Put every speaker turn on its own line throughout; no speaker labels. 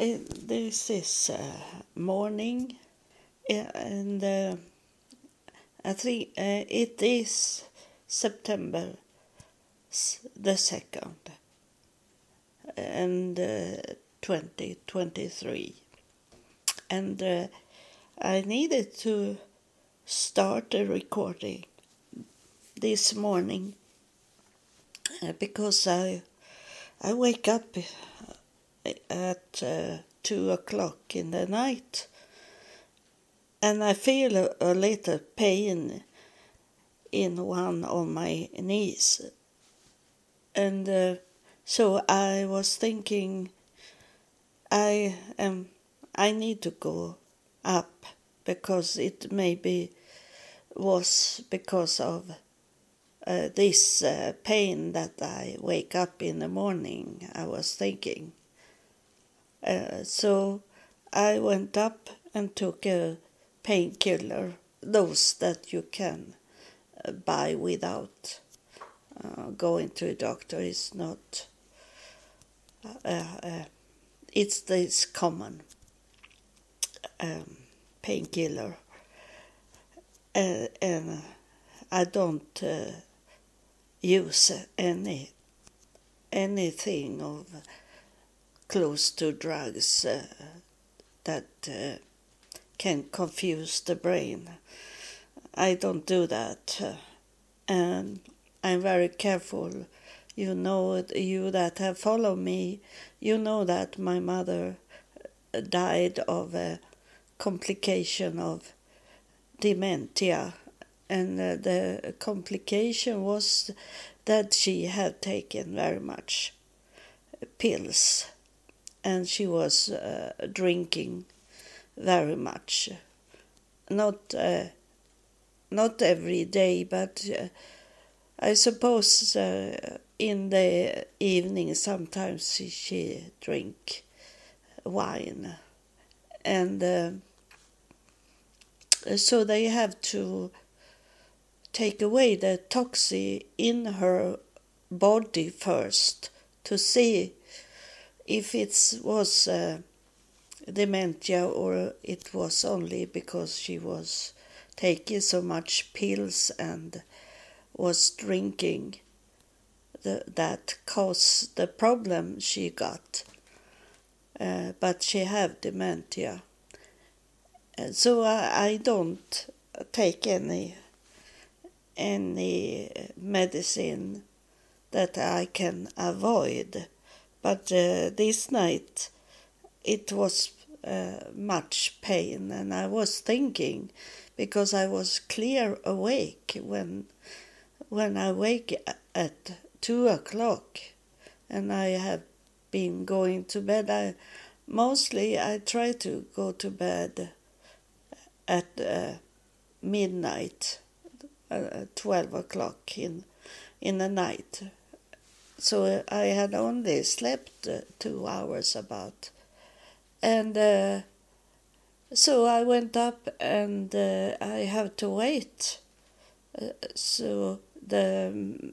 Uh, this is uh, morning, uh, and uh, I think uh, it is September the second, and uh, twenty twenty three, and uh, I needed to start a recording this morning because I I wake up at uh, two o'clock in the night and I feel a, a little pain in one of my knees. And uh, so I was thinking I am I need to go up because it maybe was because of uh, this uh, pain that I wake up in the morning. I was thinking. Uh, so I went up and took a painkiller, those that you can uh, buy without uh, going to a doctor. Is not. Uh, it's this common um, painkiller, and I don't use any anything of close to drugs uh, that uh, can confuse the brain. I don't do that, and I'm very careful. You know, you that have followed me, you know that my mother died of a complication of dementia, and uh, the complication was that she had taken very much pills and she was uh, drinking very much. Not uh, not every day but uh, i suppose uh, in the evening sometimes she, she drink wine. And uh, so they have to take away the toxin in her body first to see if it was uh, dementia or it was only because she was taking so much pills and was drinking the, that caused the problem she got. Uh, but she have dementia. And so I, I don't take any any medicine that I can avoid. But uh, this night it was uh, much pain, and I was thinking because I was clear awake when when I wake at two o'clock, and I have been going to bed. I mostly I try to go to bed at uh, midnight uh, 12 o'clock in in the night so i had only slept uh, 2 hours about. And uh, so i went up and uh, i have to wait. Uh, so the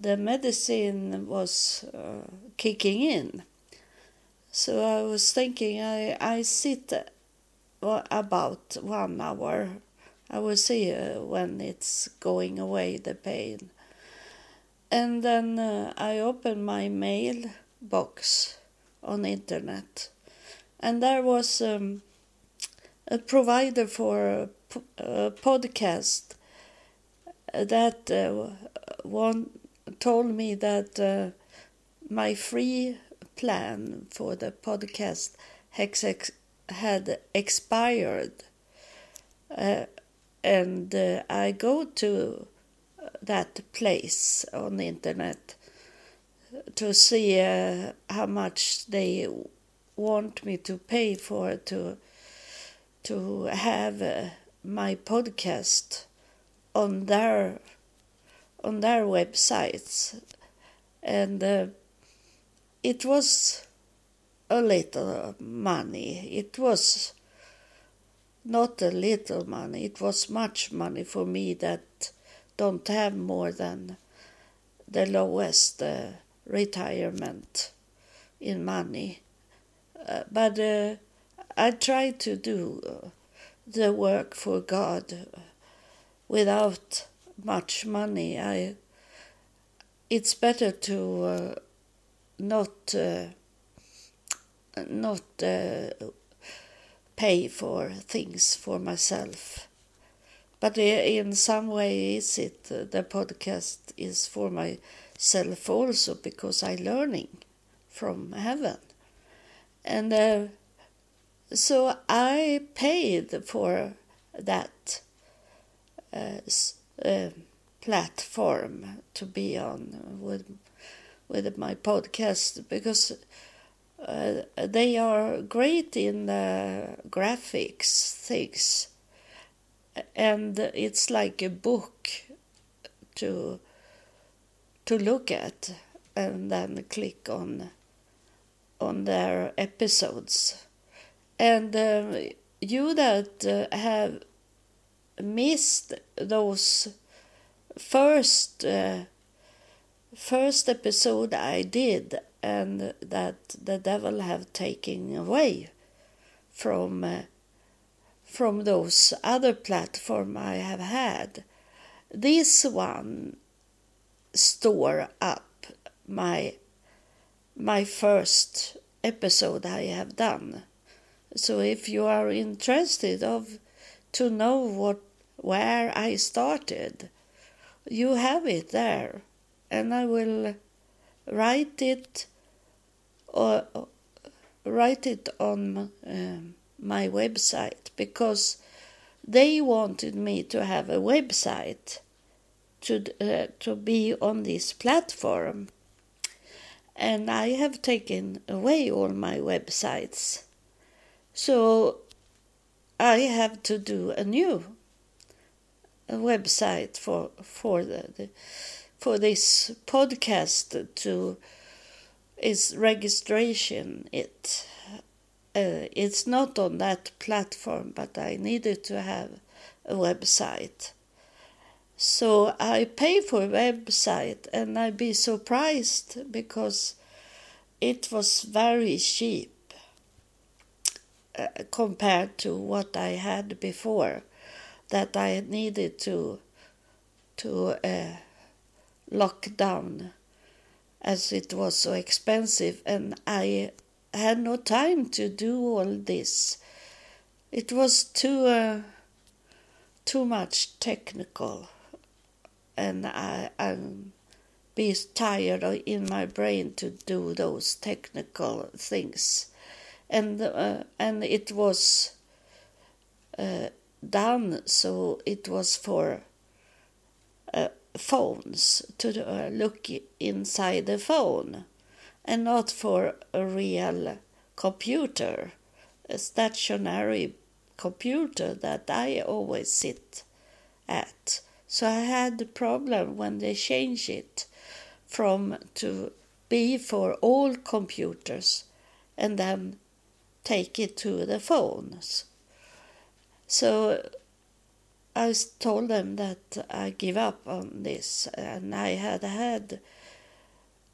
the medicine was uh, kicking in. So i was thinking i i sit about 1 hour. I will see uh, when it's going away the pain. And then uh, I open my mail box on internet, and there was um, a provider for a, a podcast that uh, one told me that uh, my free plan for the podcast had expired. Uh, and uh, I go to that place on the internet to see uh, how much they want me to pay for to to have uh, my podcast on their on their websites and uh, it was a little money it was not a little money. It was much money for me that don't have more than the lowest uh, retirement in money. uh, but uh, I try to do uh, the work for God without much money. I it's better to uh, not uh, not uh, pay for things for myself. But in some way, is it the podcast is for myself also because I'm learning from heaven, and uh, so I paid for that uh, uh, platform to be on with with my podcast because uh, they are great in the graphics things and it's like a book to to look at and then click on on their episodes. And uh, you that uh, have missed those first uh, first episode I did and that the devil have taken away from uh, from those other platform I have had. This one store up my my first episode I have done. So if you are interested of to know what where I started, you have it there, and I will write it or write it on um, my website because they wanted me to have a website to uh, to be on this platform. And I have taken away all my websites. So I have to do a new website for for the, the for this podcast to is registration it uh, it's not on that platform, but I needed to have a website. So I pay for a website and I be surprised because it was very cheap uh, compared to what I had before that I needed to to uh, lock down as it was so expensive and I had no time to do all this. It was too uh, too much technical, and I I'm be tired in my brain to do those technical things, and uh, and it was uh, done so it was for uh, phones to uh, look inside the phone and not for a real computer, a stationary computer that I always sit at. So I had the problem when they changed it from to be for all computers and then take it to the phones. So I told them that I give up on this and I had had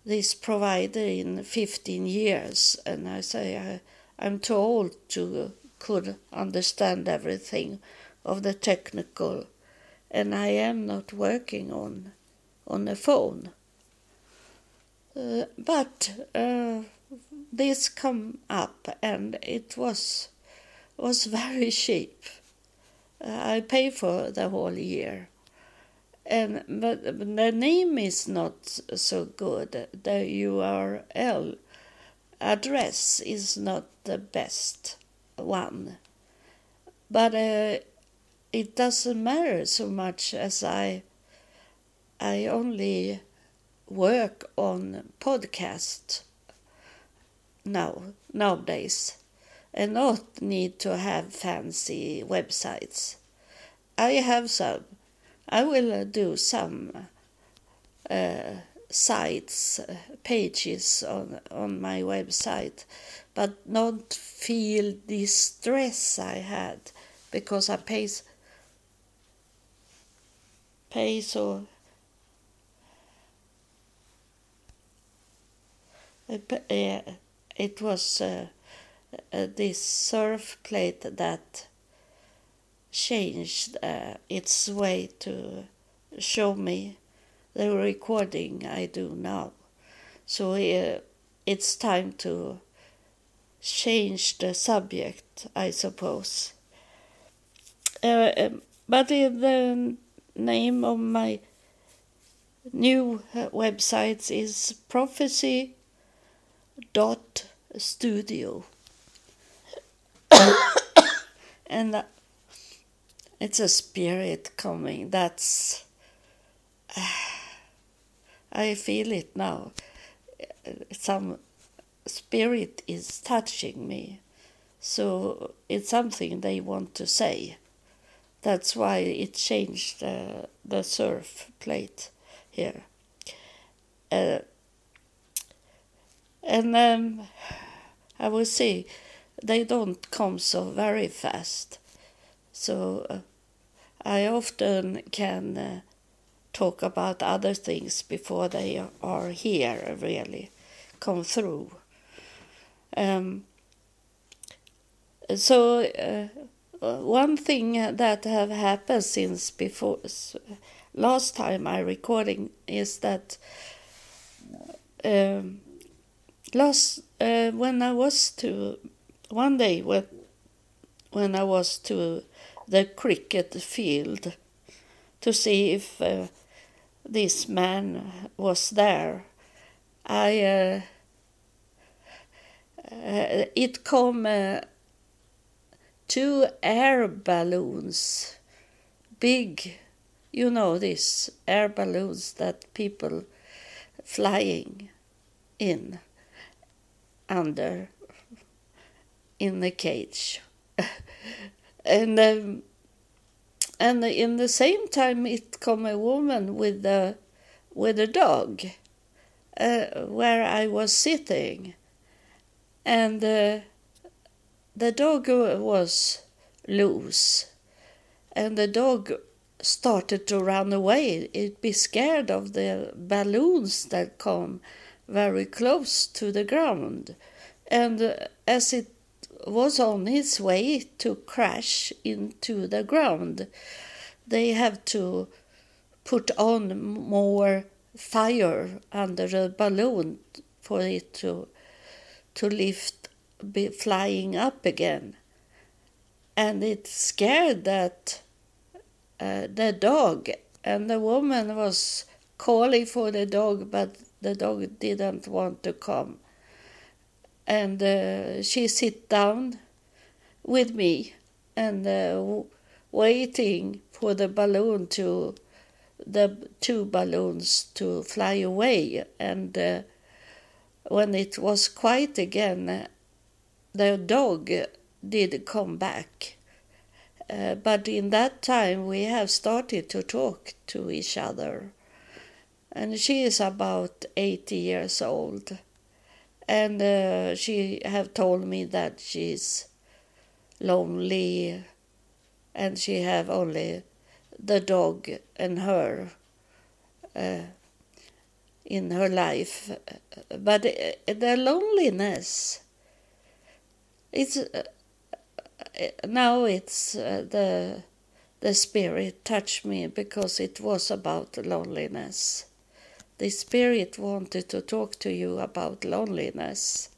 this provider in 15 years and I say I, I'm too old to could understand everything of the technical and I am not working on on a phone. Uh, but uh, this come up and it was was very cheap. Uh, I pay for the whole year and but the name is not so good. The URL address is not the best one, but uh, it doesn't matter so much as I I only work on podcast now nowadays and not need to have fancy websites. I have some I will uh, do some uh, sites, uh, pages on, on my website, but not feel the stress I had because I pay, pay so it was uh, uh, this surf plate that changed uh, its way to show me the recording I do now. So uh, it's time to change the subject, I suppose. Uh, um, but the name of my new uh, website is prophecy dot studio and uh, it's a spirit coming. That's i feel it now. Some spirit is touching me. So it's something they want to say. That's why it changed uh, the surf plate here. Uh, and um, I will see, they don't come so very fast. So uh, I often can uh, talk about other things before they are here, really come through. Um, so uh, one thing that have happened since before last time I recording is that um, last uh, when I was to one day when when I was to the cricket field to see if uh, this man was there, I uh, uh it come uh, two air balloons, big, you know, these air balloons that people flying in under in the cage. and um, and in the same time it come a woman with a with a dog uh, where I was sitting. And uh, the dog was loose. And the dog started to run away. It be scared of the balloons that come very close to the ground, and as it was on its way to crash into the ground, they have to put on more fire under the balloon for it to to lift be flying up again and it scared that uh, the dog and the woman was calling for the dog but the dog didn't want to come. And uh, she sit down with me and uh, waiting for the balloon to the two balloons to fly away. And uh, when it was quiet again the dog did come back. Uh, but in that time we have started to talk to each other. And she is about 80 years old and uh, she have told me that she's lonely. And she have only the dog and her uh, in her life. But uh, the loneliness it's uh, now it's uh, the the spirit touched me because it was about loneliness the Spirit wanted to talk to you about loneliness.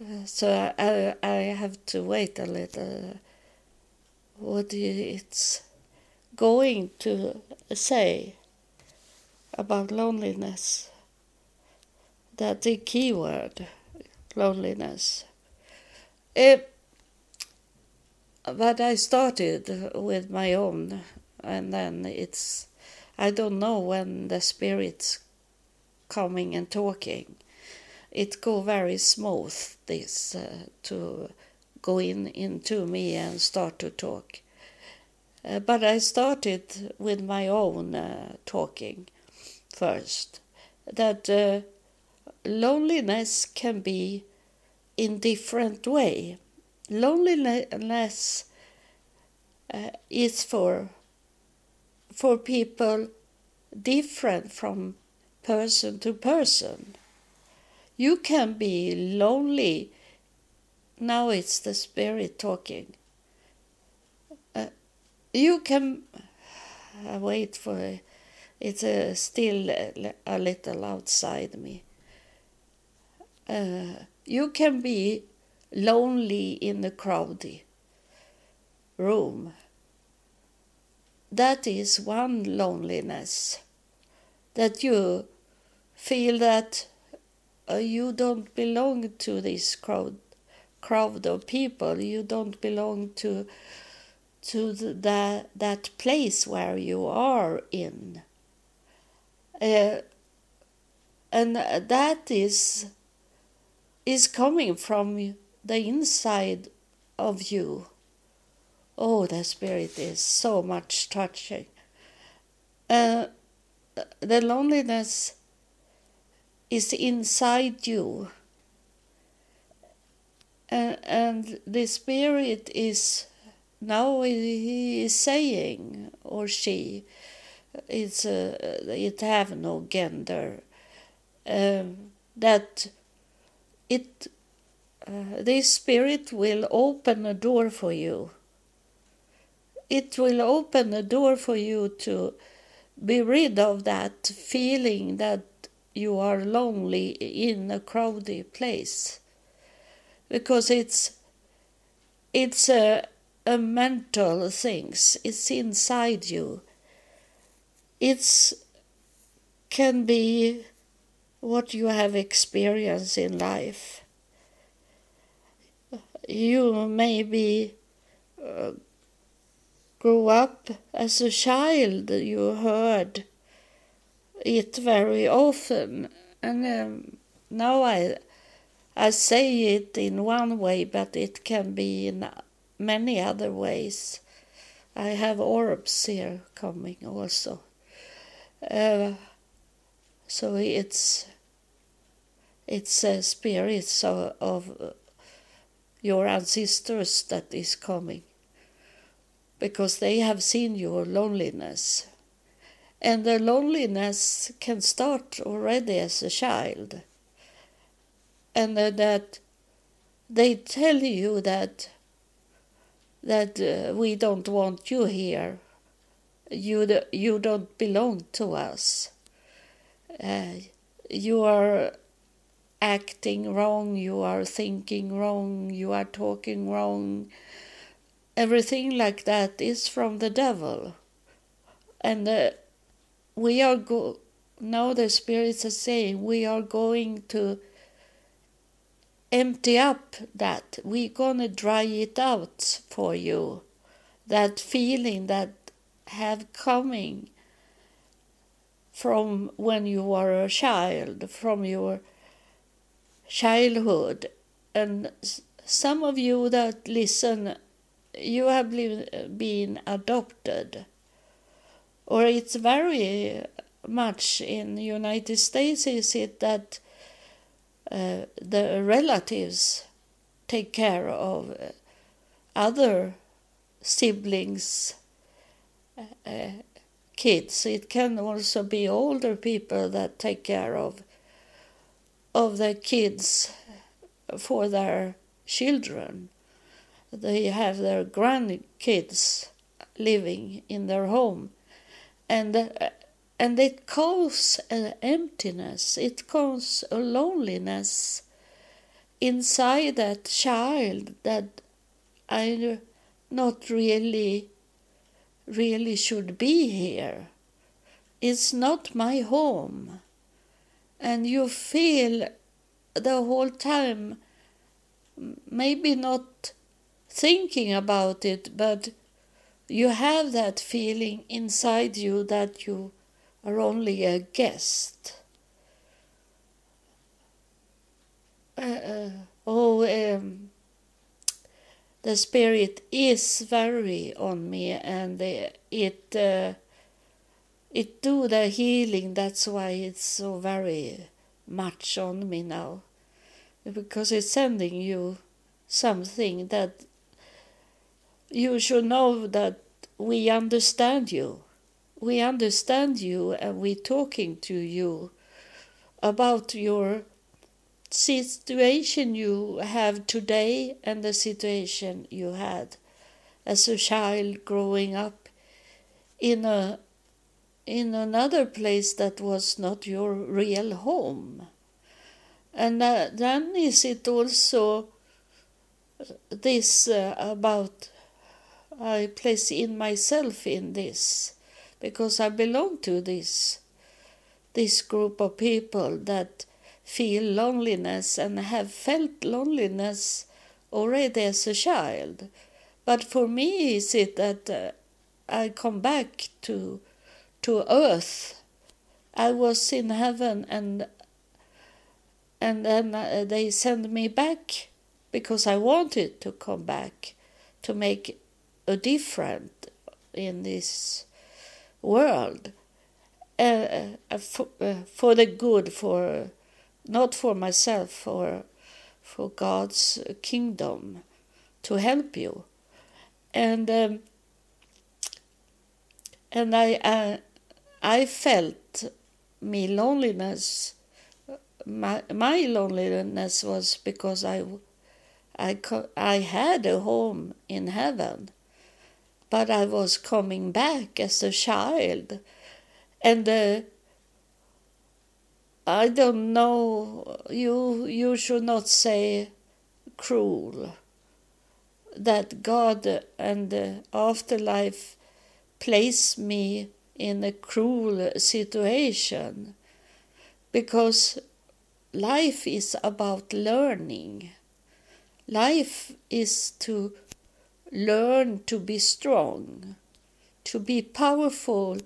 Uh, so I, I have to wait a little. What it's going to say about loneliness. That the key word, loneliness. It, but I started with my own, and then it's I don't know when the spirit's coming and talking. It go very smooth this uh, to go in into me and start to talk. Uh, but I started with my own uh, talking first. That uh, loneliness can be in different way. Loneliness uh, is for for people different from person to person. you can be lonely. Now it's the spirit talking. Uh, you can uh, wait for it. it's uh, still a little outside me. Uh, you can be lonely in a crowded room. That is one loneliness. That you feel that uh, you don't belong to this crowd crowd of people. You don't belong to to the, that that place where you are in. Uh, and that is is coming from the inside of you. Oh, the spirit is so much touching. Uh, the loneliness is inside you. And, and the spirit is now he is saying or she it's uh, it have no gender um, that it uh, this spirit will open a door for you it will open a door for you to be rid of that feeling that you are lonely in a crowded place. Because it's it's a, a mental things it's inside you. It's can be what you have experienced in life. You maybe uh, grew up as a child you heard it very often. And um, now i i say it in one way but it can be in many other ways. I have orbs here coming also. Uh, so it's it's a spirits of, of your ancestors that is coming because they have seen your loneliness and the loneliness can start already as a child and that they tell you that that uh, we don't want you here you you don't belong to us. Uh, you are acting wrong. You are thinking wrong. You are talking wrong. Everything like that is from the devil, and uh, we are go. Now the spirits are saying we are going to empty up that. We're gonna dry it out for you. That feeling that have coming from when you were a child, from your childhood. And some of you that listen, you have been adopted. Or it's very much in the United States is it that uh, the relatives take care of other siblings uh, kids. It can also be older people that take care of of the kids for their children. They have their grandkids living in their home, and uh, and it causes an emptiness. It causes a loneliness inside that child that I not really really should be here. It's not my home. And you feel the whole time, maybe not thinking about it, but you have that feeling inside you that you are only a guest. Uh, uh, oh, um, the spirit is very on me and it uh, it do the healing that's why it's so very much on me now because it's sending you something that you should know that we understand you. We understand you and we're talking to you about your situation you have today and the situation you had as a child growing up in a in another place that was not your real home. And uh, then is it also this uh, about I place in myself in this because I belong to this this group of people that feel loneliness and have felt loneliness already as a child. But for me, is it that uh, I come back to to earth. I was in heaven, and and then uh, they sent me back because I wanted to come back to make a difference in this world uh, uh, for, uh, for the good for not for myself for for God's kingdom to help you. And um, and I uh, I felt me loneliness my my loneliness was because I I I had a home in heaven but I was coming back as a child. And uh, I don't know you you should not say cruel. That God and the afterlife place me in a cruel situation. Because life is about learning. Life is to learn to be strong, to be powerful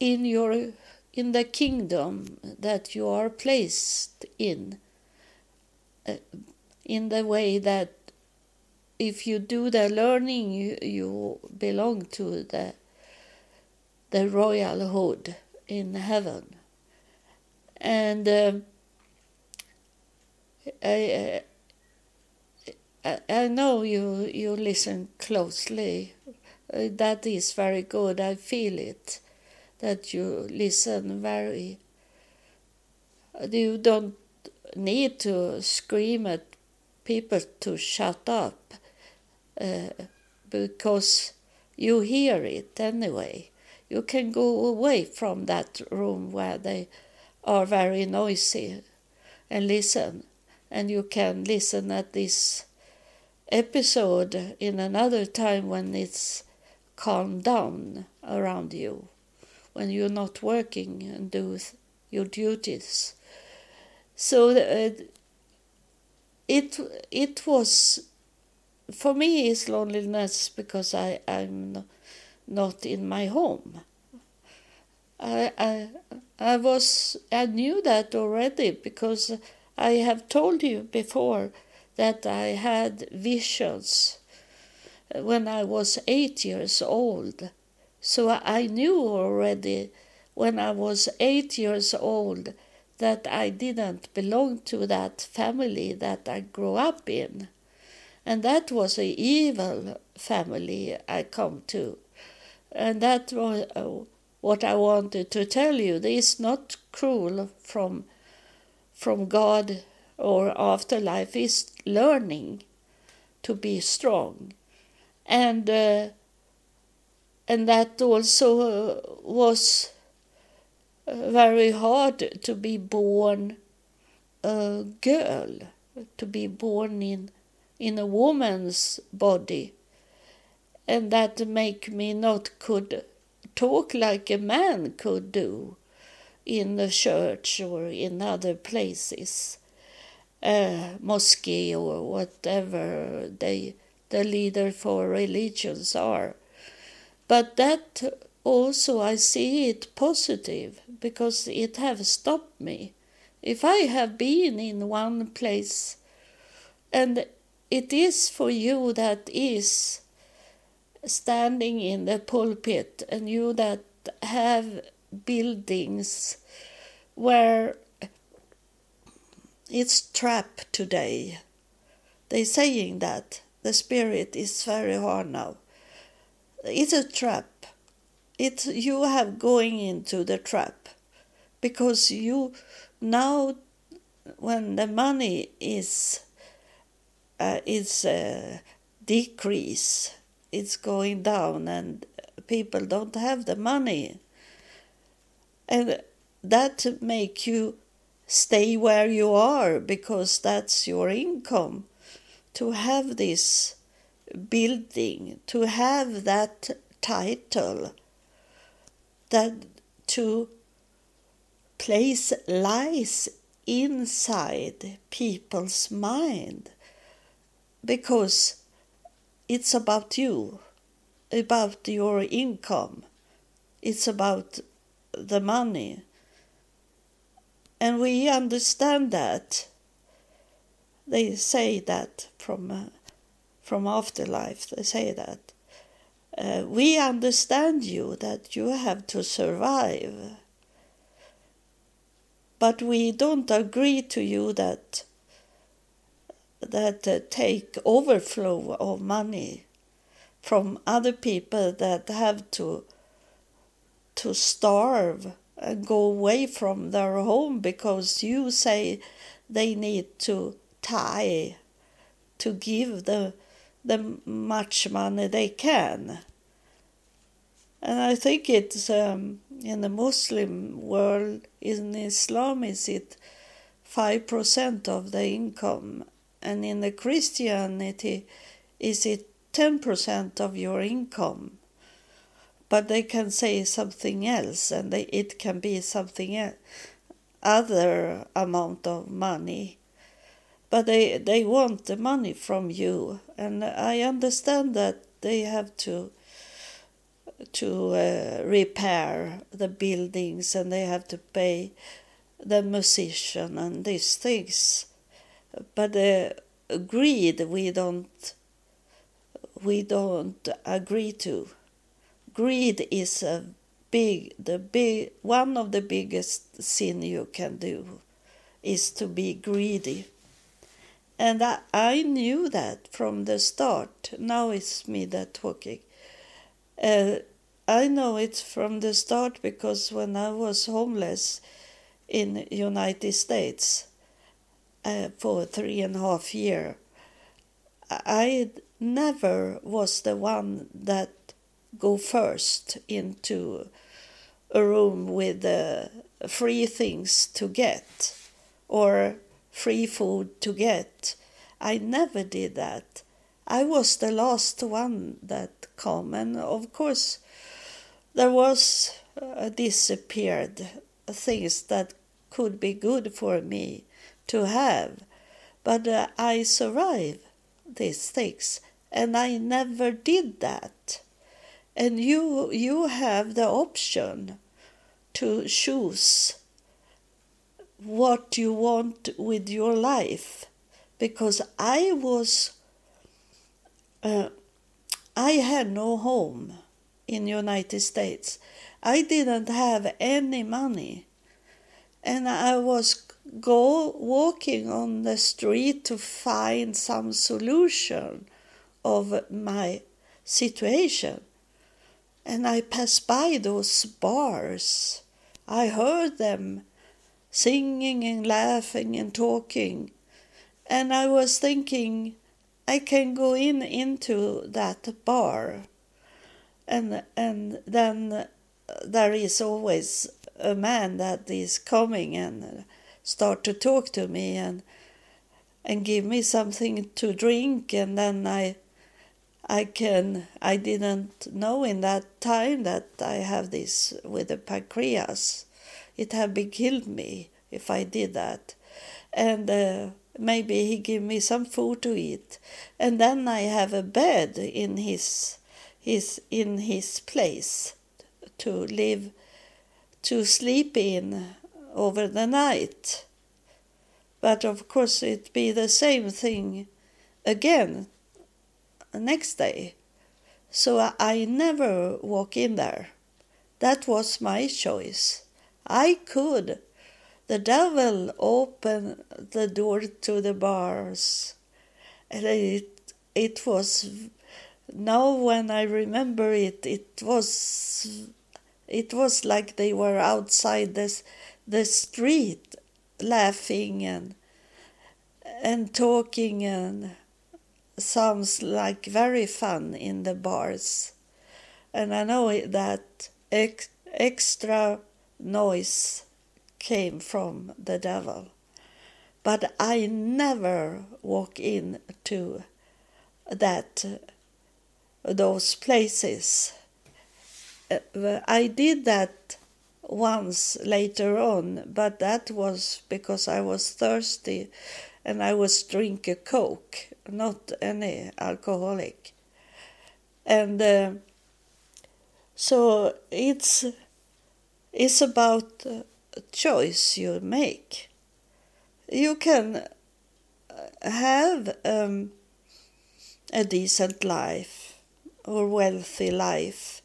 in your in the kingdom that you are placed in uh, in the way that if you do the learning, you, you belong to the the royalhood in heaven. And uh, I, I, know you you listen closely. Uh, that is very good. I feel it. That you listen very. You don't need to scream at people to shut up uh, because you hear it anyway. You can go away from that room where they are very noisy and listen, and you can listen at this episode in another time when it's calmed down around you, when you're not working and do your duties. So uh, it it was for me is loneliness because I I'm not in my home. I I I was I knew that already because I have told you before that I had visions when I was eight years old. So I knew already when I was eight years old that I didn't belong to that family that I grew up in. And that was a evil family I come to. And that was uh, what I wanted to tell you. This is not cruel from, from God or afterlife. is learning to be strong. And, uh, and that also uh, was uh, very hard to be born a girl, to be born in in a woman's body and that make me not could talk like a man could do in the church or in other places uh, mosque or whatever they the leader for religions are. But that also i see it positive because it have stopped me. If i have been in one place and it is for you that is standing in the pulpit and you that have buildings where it's trap today. They saying that the spirit is very hard now. It's a trap. It's you have going into the trap because you now when the money is uh, is uh, decrease, it's going down, and people don't have the money, and that make you stay where you are because that's your income. To have this building, to have that title, that to place lies inside people's mind because it's about you, about your income, it's about the money. And we understand that. They say that from, uh, from afterlife, they say that. Uh, we understand you that you have to survive. But we don't agree to you that that uh, take overflow of money from other people that have to to starve go away from their home because you say they need to tie to give the the much money they can. And I think it's um, in the Muslim world, in Islam, is it five percent of the income, and in the Christianity, is it 10% of your income? But they can say something else, and they, it can be something else, other amount of money. But they, they want the money from you, and I understand that they have to to uh, repair the buildings and they have to pay the musician and these things but the greed we don't we don't agree to. Greed is a big the big one of the biggest sin you can do is to be greedy. And I, I knew that from the start. Now it's me that talking. Uh, I know it from the start because when I was homeless in United States, uh, for three and a half year, I never was the one that go first into a room with uh, free things to get or free food to get. I never did that. I was the last one that come, and of course, there was uh, disappeared things that could be good for me to have. But uh, I survive these things, and I never did that. And you, you have the option to choose what you want with your life, because I was, uh, I had no home in the United States. I didn't have any money, and I was go walking on the street to find some solution of my situation. And I passed by those bars. I heard them singing and laughing and talking. And I was thinking, I can go in into that bar. And, and then there is always a man that is coming and start to talk to me and and give me something to drink and then I I can I didn't know in that time that I have this with the pancreas. It had been killed me if I did that. And uh, maybe he give me some food to eat. And then I have a bed in his his in his place to live to sleep in over the night. But of course, it be the same thing again next day. So I never walk in there. That was my choice. I could. The devil opened the door to the bars, and it it was now when I remember it, it was it was like they were outside this the street laughing and and talking and sounds like very fun in the bars. And I know that ex- extra noise came from the devil. But I never walk into that those places. Uh, I did that once later on, but that was because I was thirsty and I was drink a coke, not any alcoholic. And uh, so it's it's about choice you make. You can have um, a decent life or wealthy life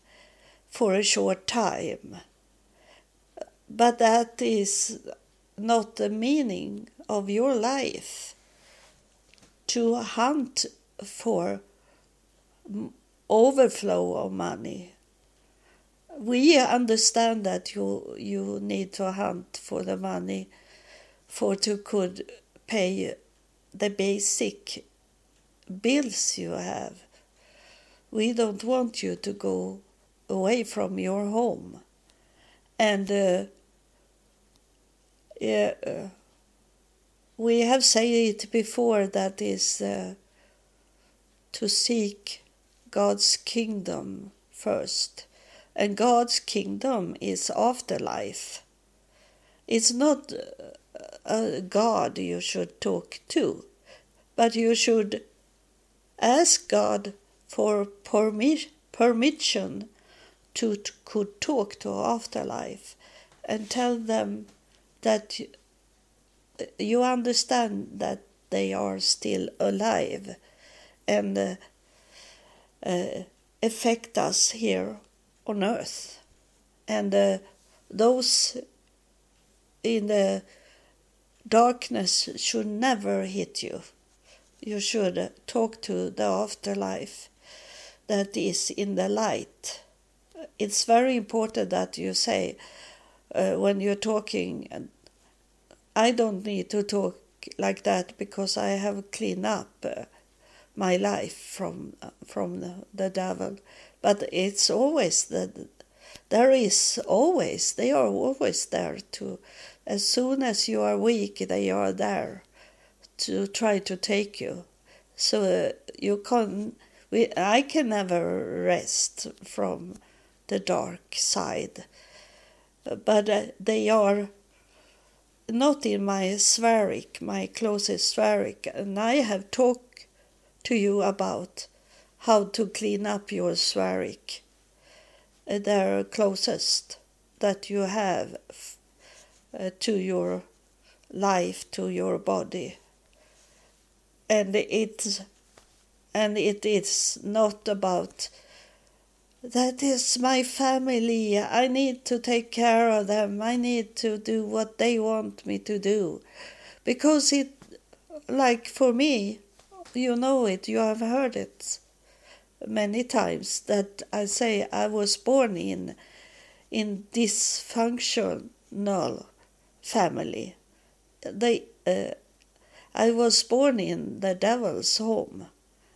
for a short time. But that is not the meaning of your life. To hunt for overflow of money. We understand that you you need to hunt for the money for to could pay the basic bills you have. We don't want you to go away from your home. And uh, yeah, uh, we have said it before that is uh, to seek God's kingdom first. And God's kingdom is afterlife. It's not a God you should talk to, but you should ask God for permi- permission to, to could talk to afterlife and tell them that you understand that they are still alive and uh, uh, affect us here on earth and uh, those in the darkness should never hit you you should talk to the afterlife that is in the light. It's very important that you say uh, when you're talking, I don't need to talk like that because I have cleaned up uh, my life from uh, from the, the devil. But it's always that there is always they are always there to as soon as you are weak they are there to try to take you. So uh, you can, we, I can never rest from the dark side, but they are not in my spheric, my closest spheric, and I have talked to you about how to clean up your spheric. They're closest that you have uh, to your life, to your body and it's and it is not about that is my family. I need to take care of them. I need to do what they want me to do. Because it like for me you know it you have heard it many times that i say i was born in in dysfunctional family. They uh, I was born in the devil's home,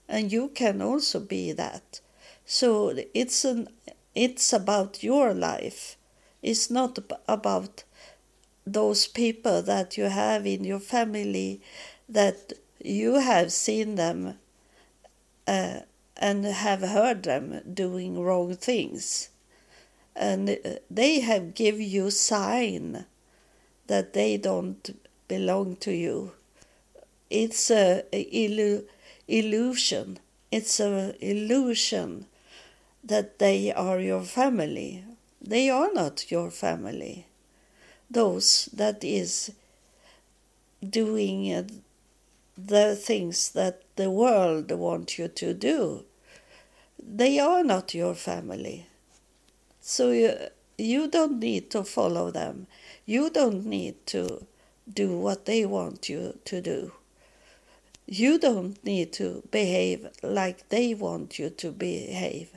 and you can also be that. So it's an it's about your life. It's not about those people that you have in your family that you have seen them uh, and have heard them doing wrong things and uh, they have give you sign that they don't belong to you it's a, illu- illusion. It's a illusion that they are your family. They are not your family. Those that is doing uh, the things that the world want you to do, they are not your family. So you, you don't need to follow them. You don't need to do what they want you to do. You don't need to behave like they want you to behave.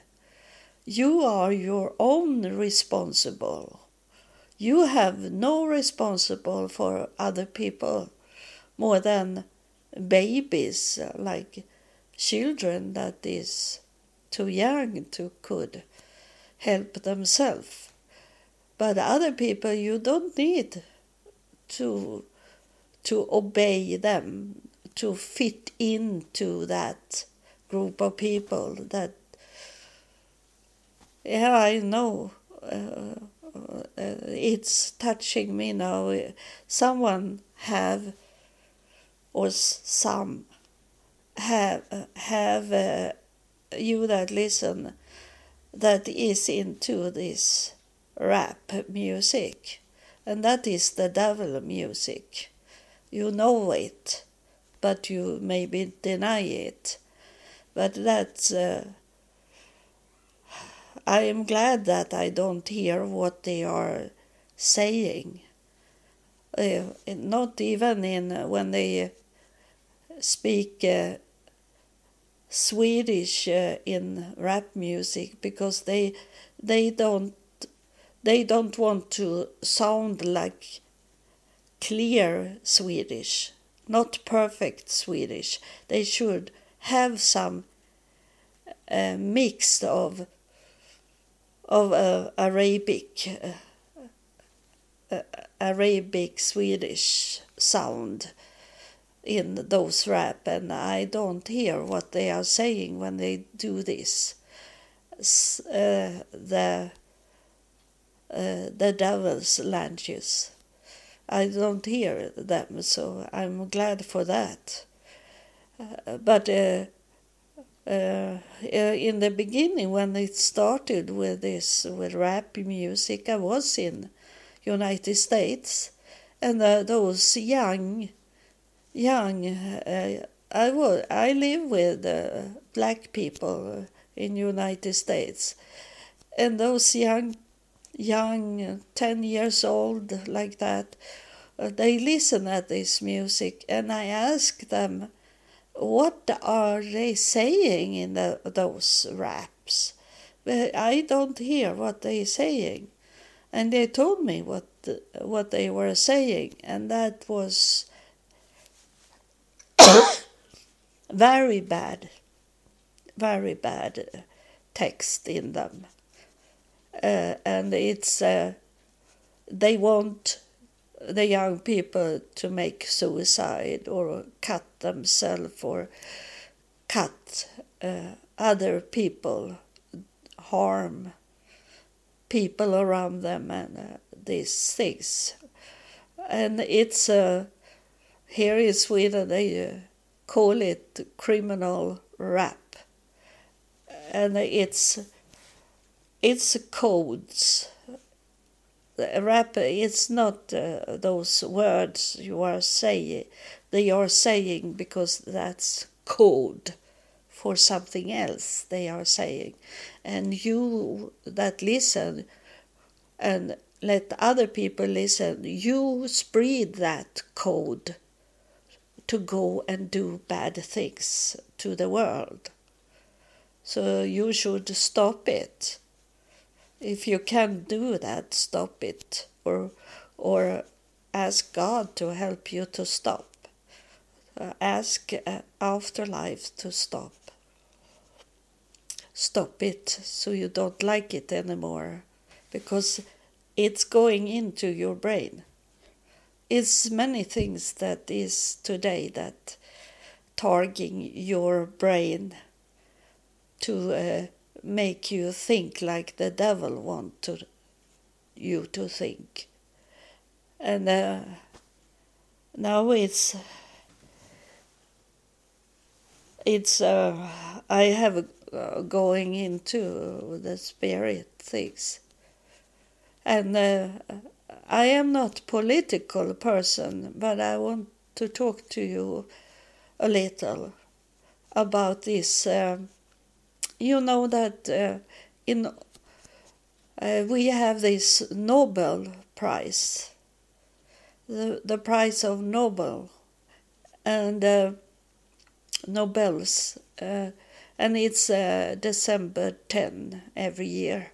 You are your own responsible. you have no responsible for other people more than babies, like children that is too young to could help themselves. But other people you don't need to to obey them, to fit into that group of people that yeah I know. Uh, uh, it's touching me now. Someone have or some have have uh, you that listen that is into this rap music and that is the devil music. You know it but you maybe deny it. But that's uh, I am glad that I don't hear what they are saying uh, not even in when they speak uh, Swedish uh, in rap music because they they don't they don't want to sound like clear Swedish, not perfect Swedish. They should have some uh, mix of of uh, Arabic uh, Arabic Swedish sound in those rap and I don't hear what they are saying when they do this. Uh, the uh, the devil's languages. I don't hear them, so I'm glad for that. Uh, but uh, uh, in the beginning, when it started with this with rap music, I was in United States, and uh, those young young. Uh, I was I live with uh, black people in United States, and those young, young, ten years old like that, uh, they listen at this music, and I ask them, what are they saying in the, those raps? I don't hear what they're saying, and they told me what what they were saying, and that was very bad, very bad text in them. Uh, and it's, uh, they want the young people to make suicide or cut themselves or cut uh, other people, harm people around them and uh, these things. And it's uh, here in Sweden, they uh, call it criminal rap, and it's it's codes. Rap it's not uh, those words you are saying. They are saying because that's code for something else they are saying, and you that listen and let other people listen. You spread that code to go and do bad things to the world. So you should stop it. If you can't do that, stop it or or ask God to help you to stop. Uh, ask uh, afterlife to stop. Stop it so you don't like it anymore because it's going into your brain It's many things that is today that targeting your brain to uh, make you think like the devil want to you to think and uh, now it's it's uh, I have uh, going into the spirit things and uh, I am not political person, but I want to talk to you a little about this. Uh, you know that uh, in uh, we have this Nobel Prize, the the prize of Nobel, and uh, Nobels, uh, and it's uh, December ten every year.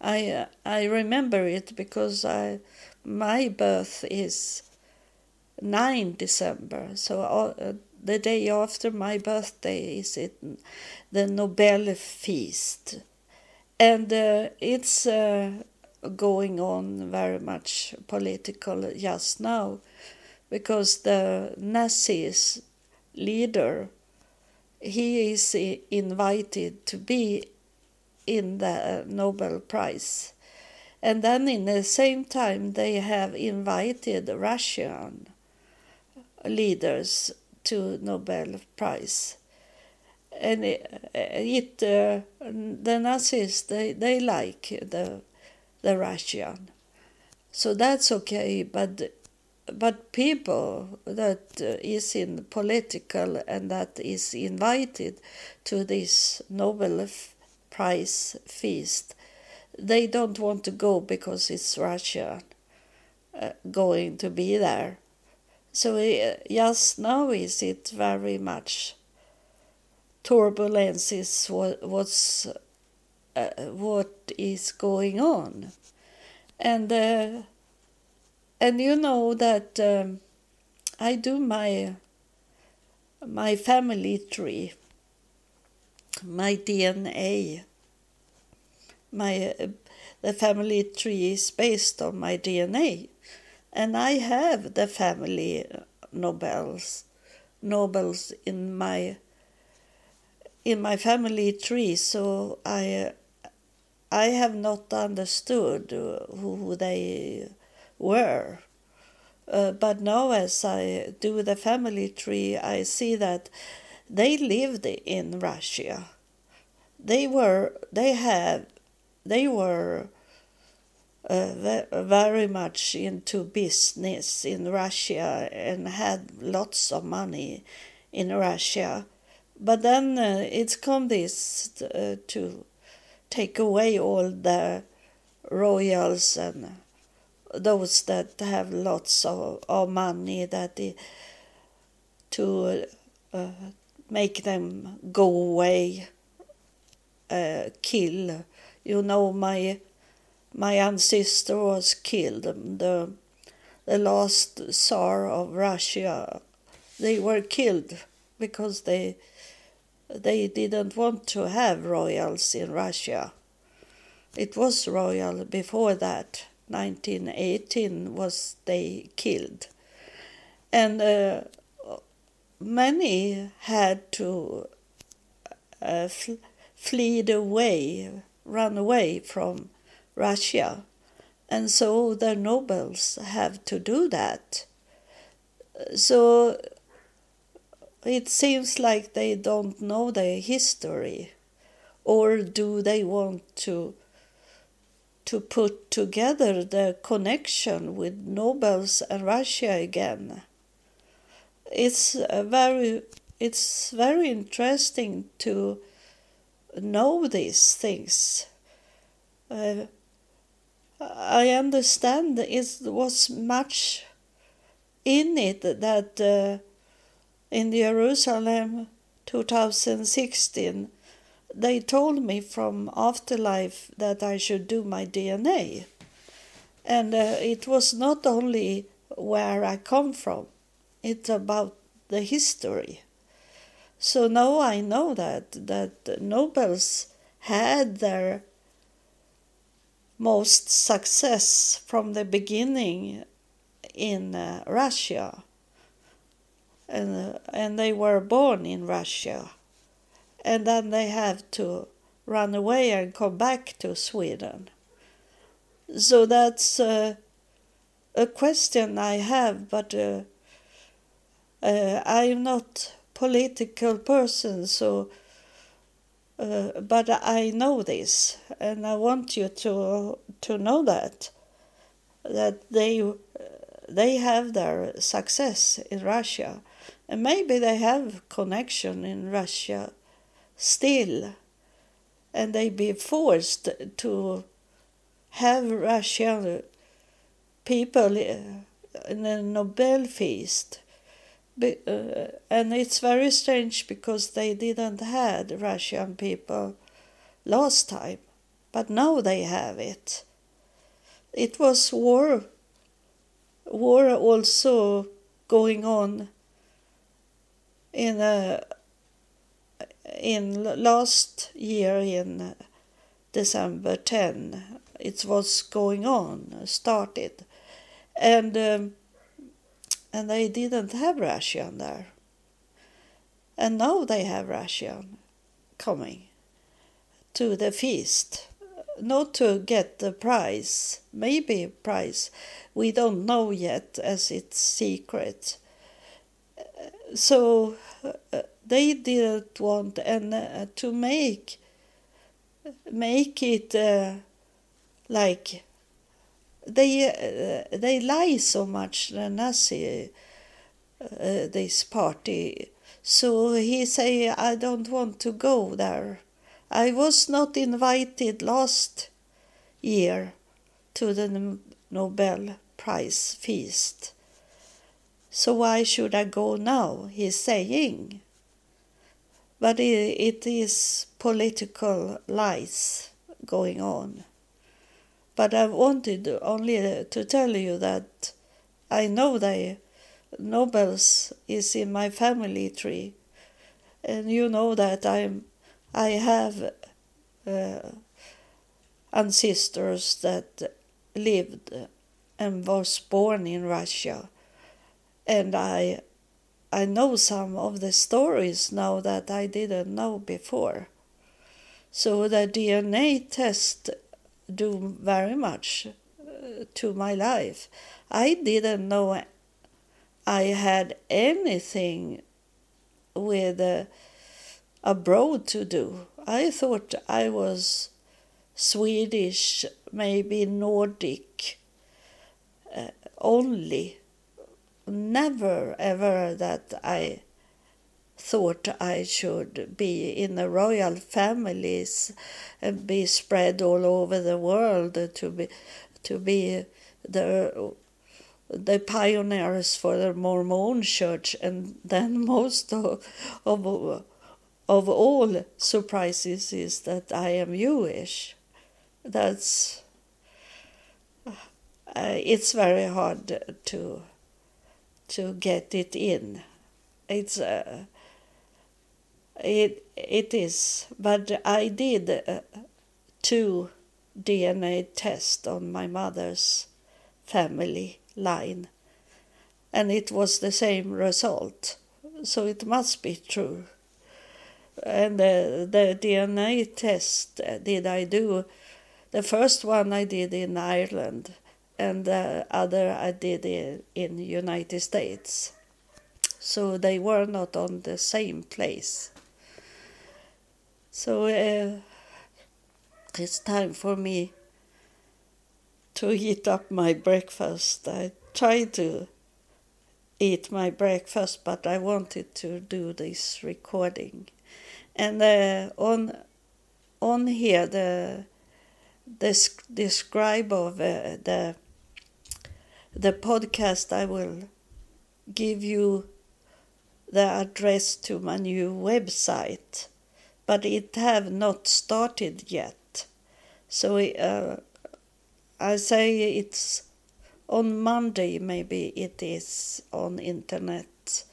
I uh, I remember it because I my birth is 9 December, so uh, the day after my birthday is it the Nobel feast, and uh, it's uh, going on very much political just now, because the Nazis leader he is invited to be in the Nobel Prize. And then in the same time, they have invited Russian leaders to Nobel Prize. And it, it uh, the Nazis they, they like the the Russian, so that's okay. But but people that is in political and that is invited to this Nobel Prize feast, they don't want to go because it's Russia uh, going to be there. So just now is it very much turbulence is what what's uh, what is going on, and uh, and you know that um, I do my my family tree, my DNA. My uh, the family tree is based on my DNA and I have the family Nobels, Nobels in my in my family tree. So I I have not understood who they were. Uh, but now, as I do the family tree, I see that they lived in Russia. They were, they have, they were very much into business in Russia and had lots of money in Russia. But then uh, it's come this uh, to take away all the royals and those that have lots of, of money that to uh, make them go away, uh, kill. You know, my my ancestor was killed. The, the last Tsar of Russia, they were killed because they they didn't want to have royals in Russia. It was royal before that. 1918 was they killed, and uh, many had to uh, fl- flee away, run away from Russia. And so the nobles have to do that. So it seems like they don't know their history. Or do they want to to put together the connection with nobles and Russia again? It's very it's very interesting to know these things. Uh, I understand it was much in it that uh, in Jerusalem 2016 they told me from afterlife that I should do my DNA. And uh, it was not only where I come from, it's about the history. So now I know that that nobles had their most success from the beginning in uh, Russia. And, uh, and they were born in Russia. And then they have to run away and come back to Sweden. So that's uh, a question I have, but uh, uh, I'm not political person, so uh, but I know this, and I want you to to know that that they they have their success in Russia, and maybe they have connection in Russia still, and they be forced to have Russian people in a Nobel feast uh, and it's very strange because they didn't had Russian people last time. but now they have it. It was war, war also going on in a in last year in December 10 it was going on started and um, and they didn't have Russian there. And now they have Russian coming to the feast. Not to get the prize maybe prize we don't know yet as it's secret. So uh, they didn't want and uh, to make make it uh, like they uh, they lie so much the Nazi uh, this party. So he say I don't want to go there. I was not invited last year to the Nobel Prize feast. So why should I go now? He's saying. But it, it is political lies going on. But I wanted only to tell you that I know that Nobels is in my family tree, and you know that I'm I have uh, ancestors that lived and was born in Russia, and I I know some of the stories now that I didn't know before. So the DNA test do very much uh, to my life. I didn't know I had anything with uh, abroad to do. I thought I was Swedish, maybe Nordic uh, only never ever that I thought I should be in the royal families and be spread all over the world to be to be the the pioneers for the Mormon church and then most of, of of all surprises is that I am Jewish. That's uh, it's very hard to to get it in. It's uh, it it is, but I did uh, two DNA tests on my mother's family line, and it was the same result. So it must be true. And uh, the DNA test did I do? The first one I did in Ireland and the other I did in, in United States. So they were not on the same place. So uh, it's time for me to heat up my breakfast. I tried to eat my breakfast, but I wanted to do this recording. And uh, on on here the the describe of uh, the the podcast, I will give you the address to my new website, but it have not started yet. So uh, I say it's on Monday. Maybe it is on internet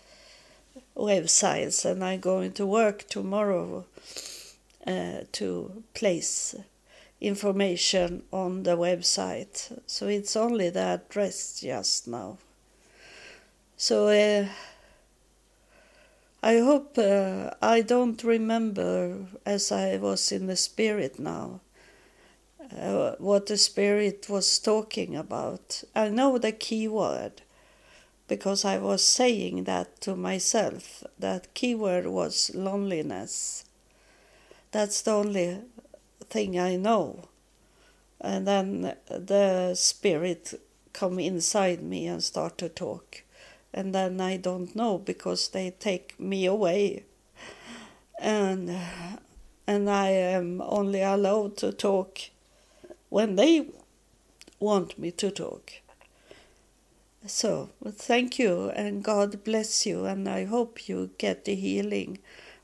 websites, and I'm going to work tomorrow uh, to place information on the website. So it's only the address just now. So uh, I hope uh, I don't remember as I was in the spirit now. Uh, what the spirit was talking about. I know the key word because I was saying that to myself. That key word was loneliness. That's the only thing I know. And then the spirit come inside me and start to talk. And then I don't know because they take me away. And and I am only allowed to talk when they want me to talk. So, thank you and God bless you, and I hope you get the healing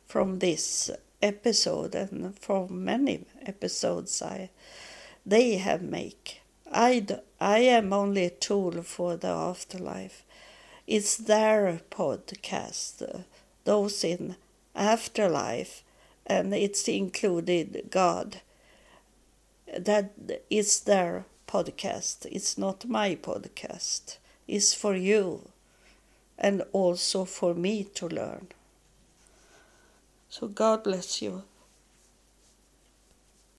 from this episode and for many episodes I they have make. I, I am only a tool for the afterlife. It's their podcast, those in afterlife, and it's included God. That is their podcast. It's not my podcast. It's for you and also for me to learn. So God bless you.